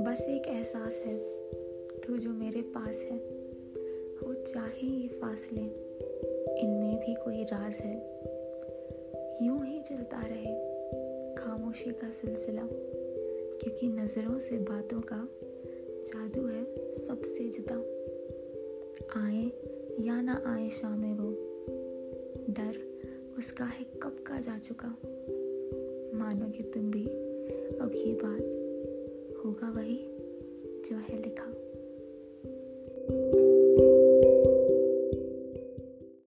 बस एक एहसास है, तू जो मेरे पास है हो चाहे ये फासले, इनमें भी कोई राज है। यूँ ही चलता रहे खामोशी का सिलसिला, क्योंकि नज़रों से बातों का जादू है सबसे जुदा। आए या ना आए शामें वो, डर उसका है कब का जा चुका। मानोगे तुम भी अब ये बात होगा वही जो है लिखा।